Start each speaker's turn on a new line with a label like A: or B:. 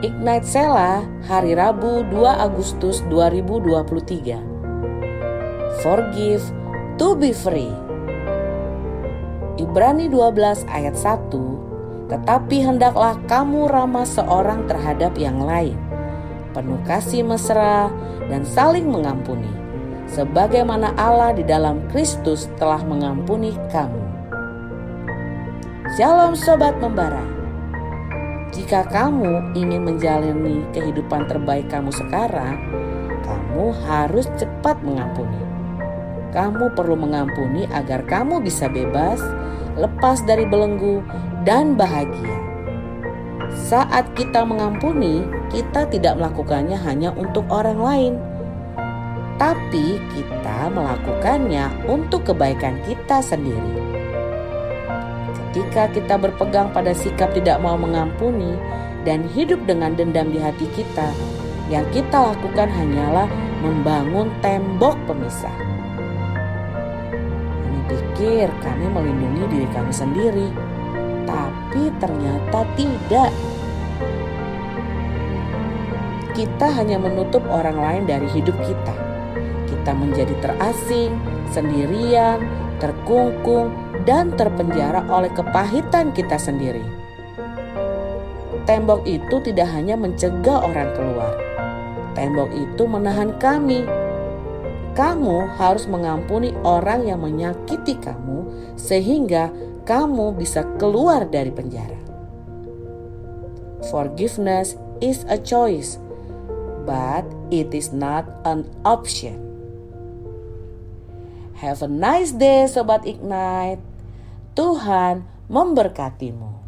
A: Ignite Sela hari Rabu 2 Agustus 2023 Forgive to be free. Ibrani 12 ayat 1 Tetapi hendaklah kamu ramah seorang terhadap yang lain Penuh kasih mesra dan saling mengampuni Sebagaimana Allah di dalam Kristus telah mengampuni kamu. Shalom Sobat Membara jika kamu ingin menjalani kehidupan terbaik kamu sekarang, kamu harus cepat mengampuni. Kamu perlu mengampuni agar kamu bisa bebas, lepas dari belenggu, dan bahagia. Saat kita mengampuni, kita tidak melakukannya hanya untuk orang lain, tapi kita melakukannya untuk kebaikan kita sendiri. Ketika kita berpegang pada sikap tidak mau mengampuni dan hidup dengan dendam di hati kita, yang kita lakukan hanyalah membangun tembok pemisah. Kami pikir kami melindungi diri kami sendiri, tapi ternyata tidak. Kita hanya menutup orang lain dari hidup kita. Kita menjadi terasing, sendirian, terkungkung, dan terpenjara oleh kepahitan kita sendiri. Tembok itu tidak hanya mencegah orang keluar, tembok itu menahan kami. Kamu harus mengampuni orang yang menyakiti kamu, sehingga kamu bisa keluar dari penjara. Forgiveness is a choice, but it is not an option. Have a nice day, Sobat Ignite. Tuhan memberkatimu.